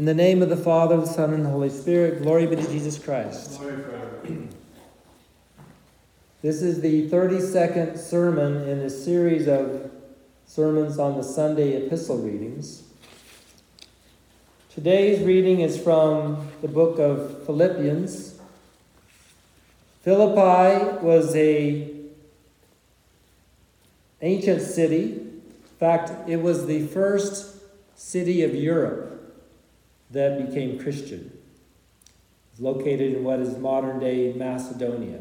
In the name of the Father, the Son, and the Holy Spirit, glory be to Jesus Christ. This is the 32nd sermon in a series of sermons on the Sunday epistle readings. Today's reading is from the book of Philippians. Philippi was a ancient city. In fact, it was the first city of Europe that became Christian. It's located in what is modern day Macedonia.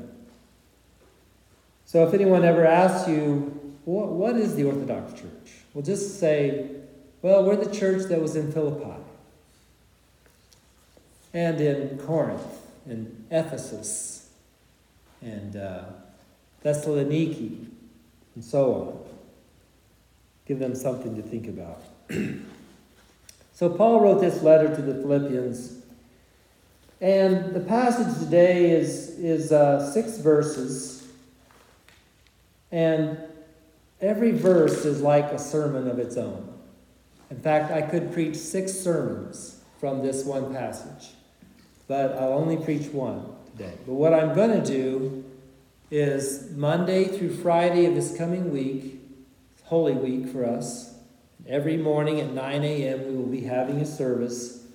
So if anyone ever asks you, what, what is the Orthodox Church? Well, just say, well, we're the church that was in Philippi, and in Corinth, and Ephesus, and uh, Thessaloniki, and so on. Give them something to think about. So Paul wrote this letter to the Philippians, and the passage today is, is uh, six verses, and every verse is like a sermon of its own. In fact, I could preach six sermons from this one passage, but I'll only preach one today. But what I'm going to do is Monday through Friday of this coming week, Holy Week for us, Every morning at 9 a.m., we will be having a service,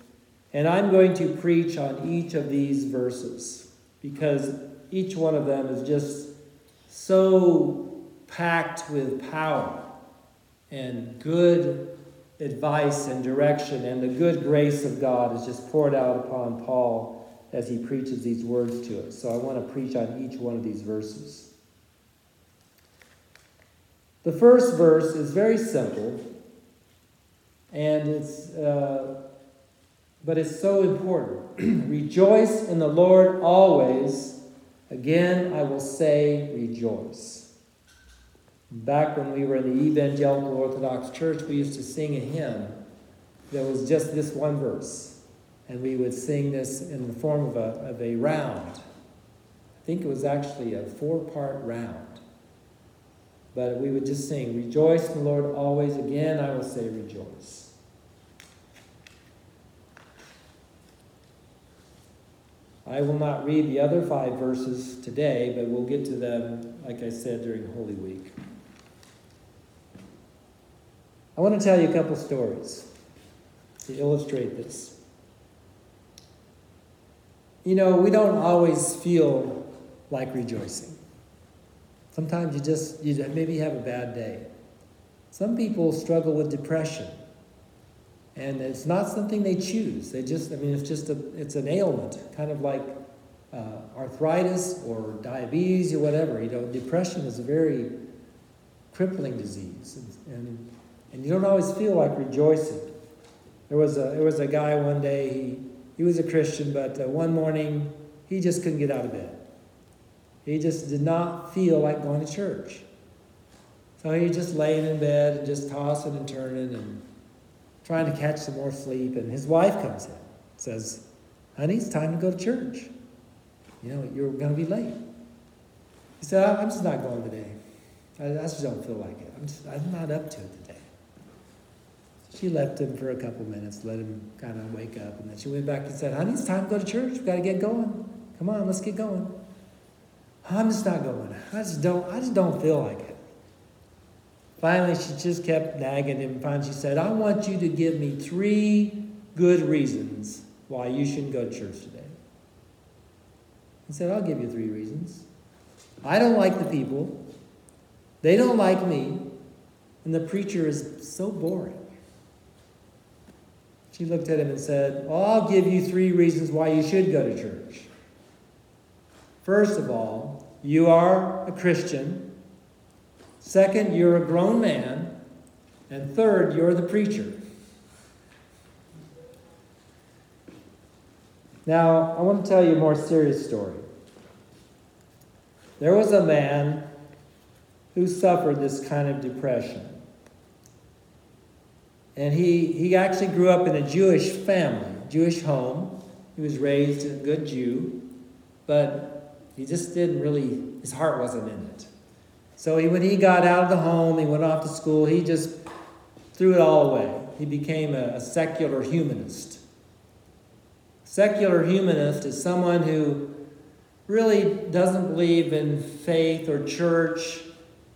and I'm going to preach on each of these verses because each one of them is just so packed with power and good advice and direction, and the good grace of God is just poured out upon Paul as he preaches these words to us. So I want to preach on each one of these verses. The first verse is very simple and it's uh, but it's so important. rejoice in the Lord always. Again, I will say rejoice. Back when we were in the Evangelical Orthodox Church, we used to sing a hymn that was just this one verse. And we would sing this in the form of a, of a round. I think it was actually a four part round. But we would just sing, Rejoice in the Lord always. Again, I will say rejoice. I will not read the other five verses today, but we'll get to them, like I said, during Holy Week. I want to tell you a couple stories to illustrate this. You know, we don't always feel like rejoicing. Sometimes you just you maybe have a bad day. Some people struggle with depression. And it's not something they choose. They just, I mean, it's just a, it's an ailment, kind of like uh, arthritis or diabetes or whatever. You know, depression is a very crippling disease, and, and, and you don't always feel like rejoicing. There was a, there was a guy one day, he, he was a Christian, but uh, one morning he just couldn't get out of bed. He just did not feel like going to church. So he just laying in bed and just tossing and turning and trying to catch some more sleep, and his wife comes in, says, Honey, it's time to go to church. You know, you're going to be late. He said, I'm just not going today. I, just don't feel like it. I'm, just, I'm not up to it today. She left him for a couple minutes, let him kind of wake up, and then she went back and said, Honey, it's time to go to church. We've got to get going. Come on, let's get going. I'm just not going. I just don't, I just don't feel like it. Finally, she just kept nagging him. Finally, she said, I want you to give me three good reasons why you shouldn't go to church today. He said, I'll give you three reasons. I don't like the people, they don't like me, and the preacher is so boring. She looked at him and said, I'll give you three reasons why you should go to church. First of all, you are a Christian Second, you're a grown man. And third, you're the preacher. Now, I want to tell you a more serious story. There was a man who suffered this kind of depression. And he, he actually grew up in a Jewish family, Jewish home. He was raised a good Jew, but he just didn't really, his heart wasn't in it. So he, when he got out of the home, he went off to school, he just threw it all away. He became a, a secular humanist. Secular humanist is someone who really doesn't believe in faith or church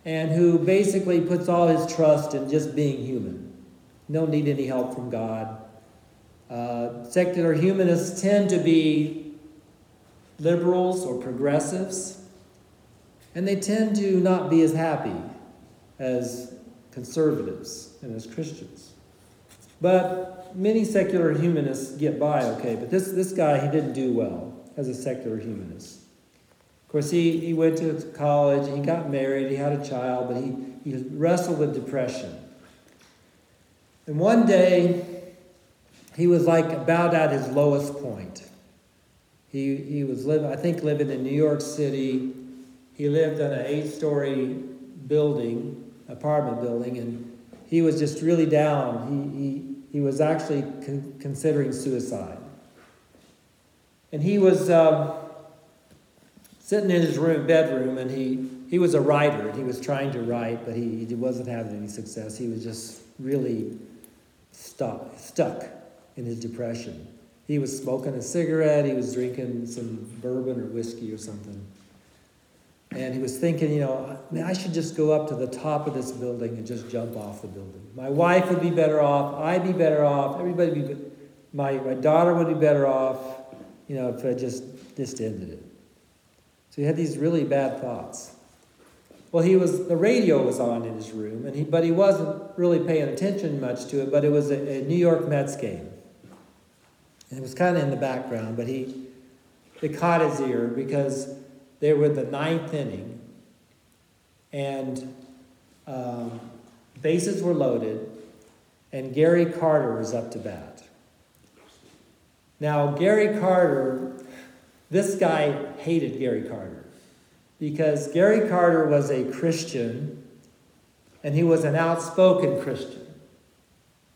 and who basically puts all his trust in just being human. Don't need any help from God. Uh, secular humanists tend to be liberals or progressives, and they tend to not be as happy as conservatives and as Christians. But many secular humanists get by okay, but this, this guy, he didn't do well as a secular humanist. Of course, he, he went to college, he got married, he had a child, but he, he wrestled with depression. And one day, he was like about at his lowest point. He, he was living, I think, living in New York City. He lived in an eight story building, apartment building, and he was just really down. He, he, he was actually con- considering suicide. And he was um, sitting in his room, bedroom, and he, he was a writer, and he was trying to write, but he, he wasn't having any success. He was just really stuck, stuck in his depression. He was smoking a cigarette, he was drinking some bourbon or whiskey or something. And he was thinking, you know, I should just go up to the top of this building and just jump off the building. My wife would be better off, I'd be better off, everybody would be, my, my daughter would be better off, you know, if I just, just ended it. So he had these really bad thoughts. Well, he was the radio was on in his room, and he, but he wasn't really paying attention much to it. But it was a, a New York Mets game, and it was kind of in the background. But he it caught his ear because they were the ninth inning, and um, bases were loaded, and Gary Carter was up to bat. Now, Gary Carter, this guy hated Gary Carter because Gary Carter was a Christian and he was an outspoken Christian.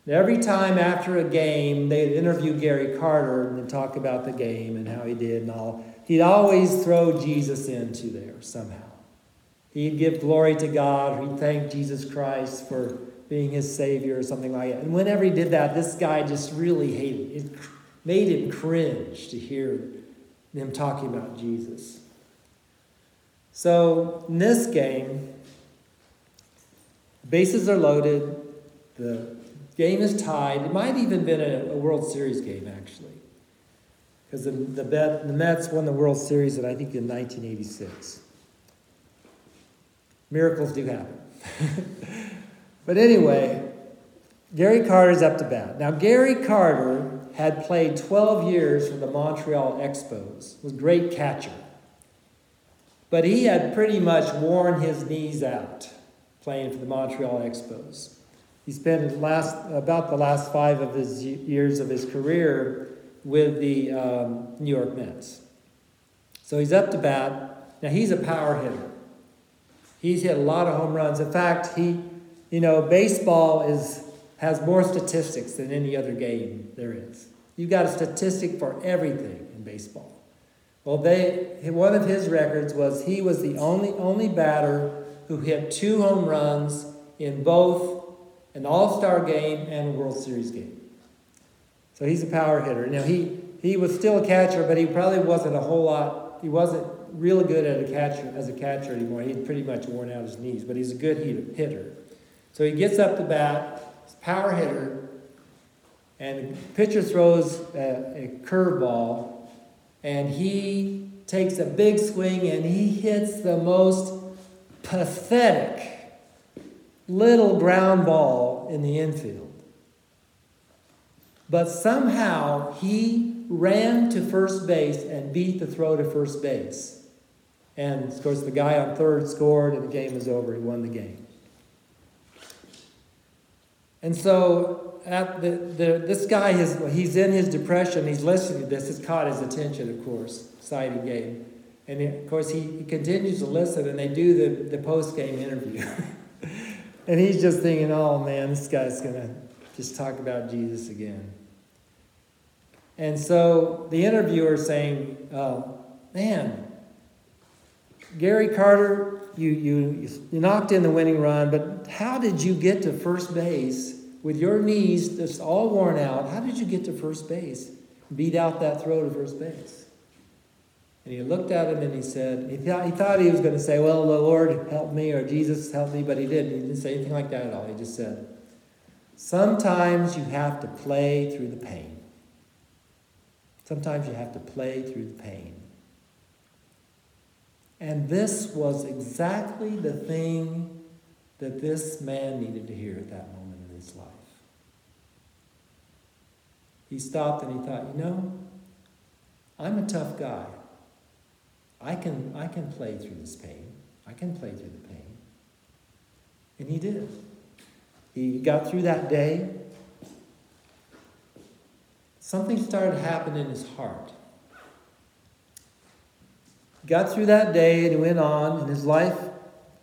Every time after a game, they'd interview Gary Carter and talk about the game and how he did and all. He'd always throw Jesus into there somehow. He'd give glory to God, or he'd thank Jesus Christ for being his Savior or something like that. And whenever he did that, this guy just really hated it. It made him cringe to hear them talking about Jesus. So in this game, bases are loaded, the game is tied. It might even been a, a World Series game, actually. Because the, the, Bet, the Mets won the World Series, in, I think, in 1986. Miracles do happen. but anyway, Gary Carter's up to bat. Now, Gary Carter had played 12 years for the Montreal Expos, was a great catcher. But he had pretty much worn his knees out playing for the Montreal Expos. He spent last, about the last five of his years of his career with the um, New York Mets. So he's up to bat. Now he's a power hitter. He's hit a lot of home runs. In fact, he, you know, baseball is has more statistics than any other game there is. You've got a statistic for everything in baseball. Well, they one of his records was he was the only only batter who hit two home runs in both an All-Star game and a World Series game. So he's a power hitter. Now he he was still a catcher, but he probably wasn't a whole lot. He wasn't really good at a catcher as a catcher anymore. He'd pretty much worn out his knees, but he's a good hitter. So he gets up to bat, he's a power hitter, and the pitcher throws a, a curveball and he takes a big swing and he hits the most pathetic little ground ball in the infield. But somehow he ran to first base and beat the throw to first base. And of course, the guy on third scored, and the game was over. He won the game. And so at the, the, this guy, is, he's in his depression, he's listening to this, it's caught his attention, of course, exciting game. And of course, he, he continues to listen, and they do the, the post game interview. and he's just thinking, oh man, this guy's going to just talk about Jesus again. And so the interviewer saying, oh, man, Gary Carter, you, you, you knocked in the winning run, but how did you get to first base with your knees just all worn out, how did you get to first base? beat out that throw to first base. And he looked at him and he said, he thought he, thought he was going to say, Well, the Lord help me or Jesus help me, but he didn't. He didn't say anything like that at all. He just said, Sometimes you have to play through the pain. Sometimes you have to play through the pain. And this was exactly the thing that this man needed to hear at that moment in his life. He stopped and he thought, you know, I'm a tough guy. I can, I can play through this pain. I can play through the pain. And he did. He got through that day. Something started happening in his heart. He got through that day and he went on, and his life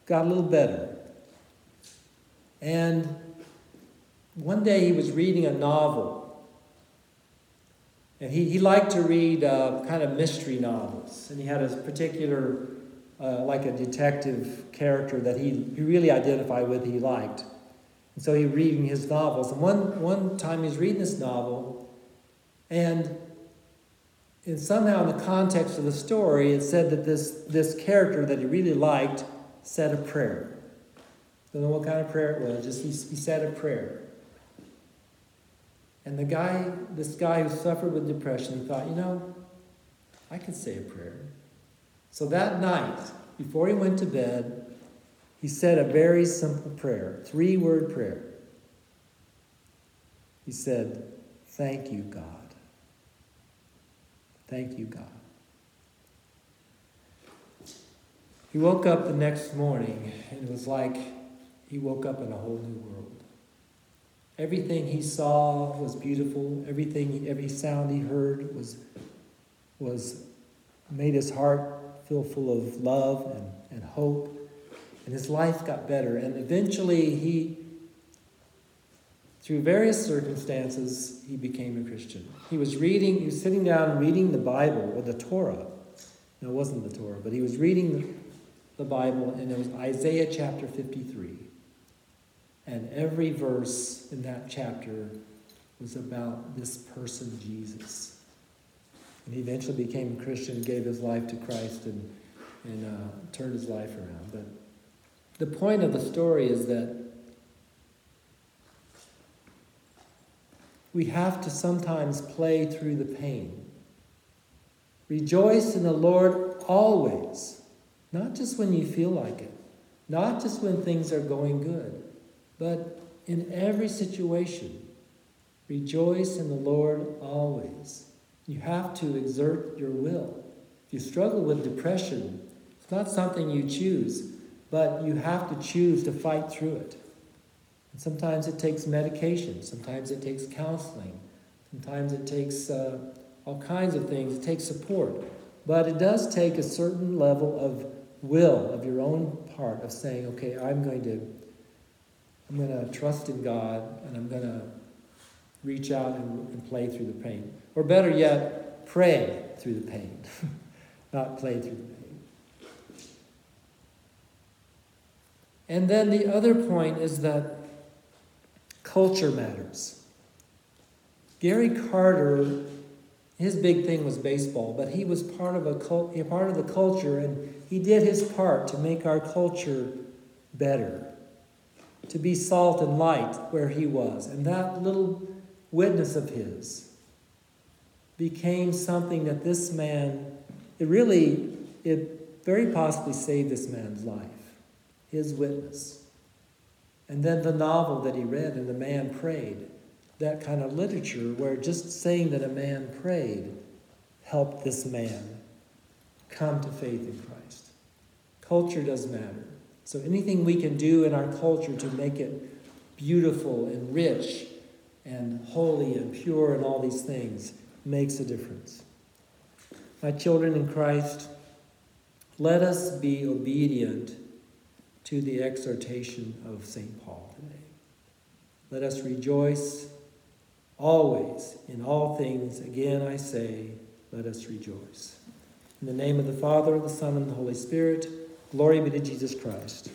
got a little better. And one day he was reading a novel. And he, he liked to read uh, kind of mystery novels. And he had a particular, uh, like a detective character that he, he really identified with, he liked. And so he was reading his novels. And one, one time he's reading this novel, and, and somehow in the context of the story, it said that this, this character that he really liked said a prayer. Don't know what kind of prayer it was, just he, he said a prayer. And the guy, this guy who suffered with depression, he thought, you know, I could say a prayer. So that night, before he went to bed, he said a very simple prayer, three word prayer. He said, Thank you, God. Thank you, God. He woke up the next morning, and it was like he woke up in a whole new world. Everything he saw was beautiful. Everything, every sound he heard was, was made his heart feel full of love and, and hope. And his life got better. And eventually he, through various circumstances, he became a Christian. He was reading, he was sitting down reading the Bible or the Torah. No, it wasn't the Torah, but he was reading the Bible, and it was Isaiah chapter 53. And every verse in that chapter was about this person, Jesus. And he eventually became a Christian, gave his life to Christ, and, and uh, turned his life around. But the point of the story is that we have to sometimes play through the pain. Rejoice in the Lord always, not just when you feel like it, not just when things are going good, but in every situation. Rejoice in the Lord always. You have to exert your will. If you struggle with depression, it's not something you choose, but you have to choose to fight through it. And sometimes it takes medication, sometimes it takes counseling, sometimes it takes uh, all kinds of things, it takes support. But it does take a certain level of will of your own part of saying, okay, I'm going to I'm going to trust in God and I'm going to reach out and, and play through the pain. Or better yet, pray through the pain, not play through the pain. And then the other point is that culture matters. Gary Carter, his big thing was baseball, but he was part of a cult, part of the culture, and he did his part to make our culture better to be salt and light where he was. And that little witness of his became something that this man, it really, it very possibly saved this man's life, his witness. And then the novel that he read and the man prayed, that kind of literature where just saying that a man prayed helped this man come to faith in Christ. Culture does matter. So anything we can do in our culture to make it beautiful and rich and holy and pure and all these things makes a difference. My children in Christ, let us be obedient to the exhortation of St. Paul today. Let us rejoice always in all things. Again, I say, let us rejoice. In the name of the Father, the Son, and the Holy Spirit, Glory be to Jesus Christ.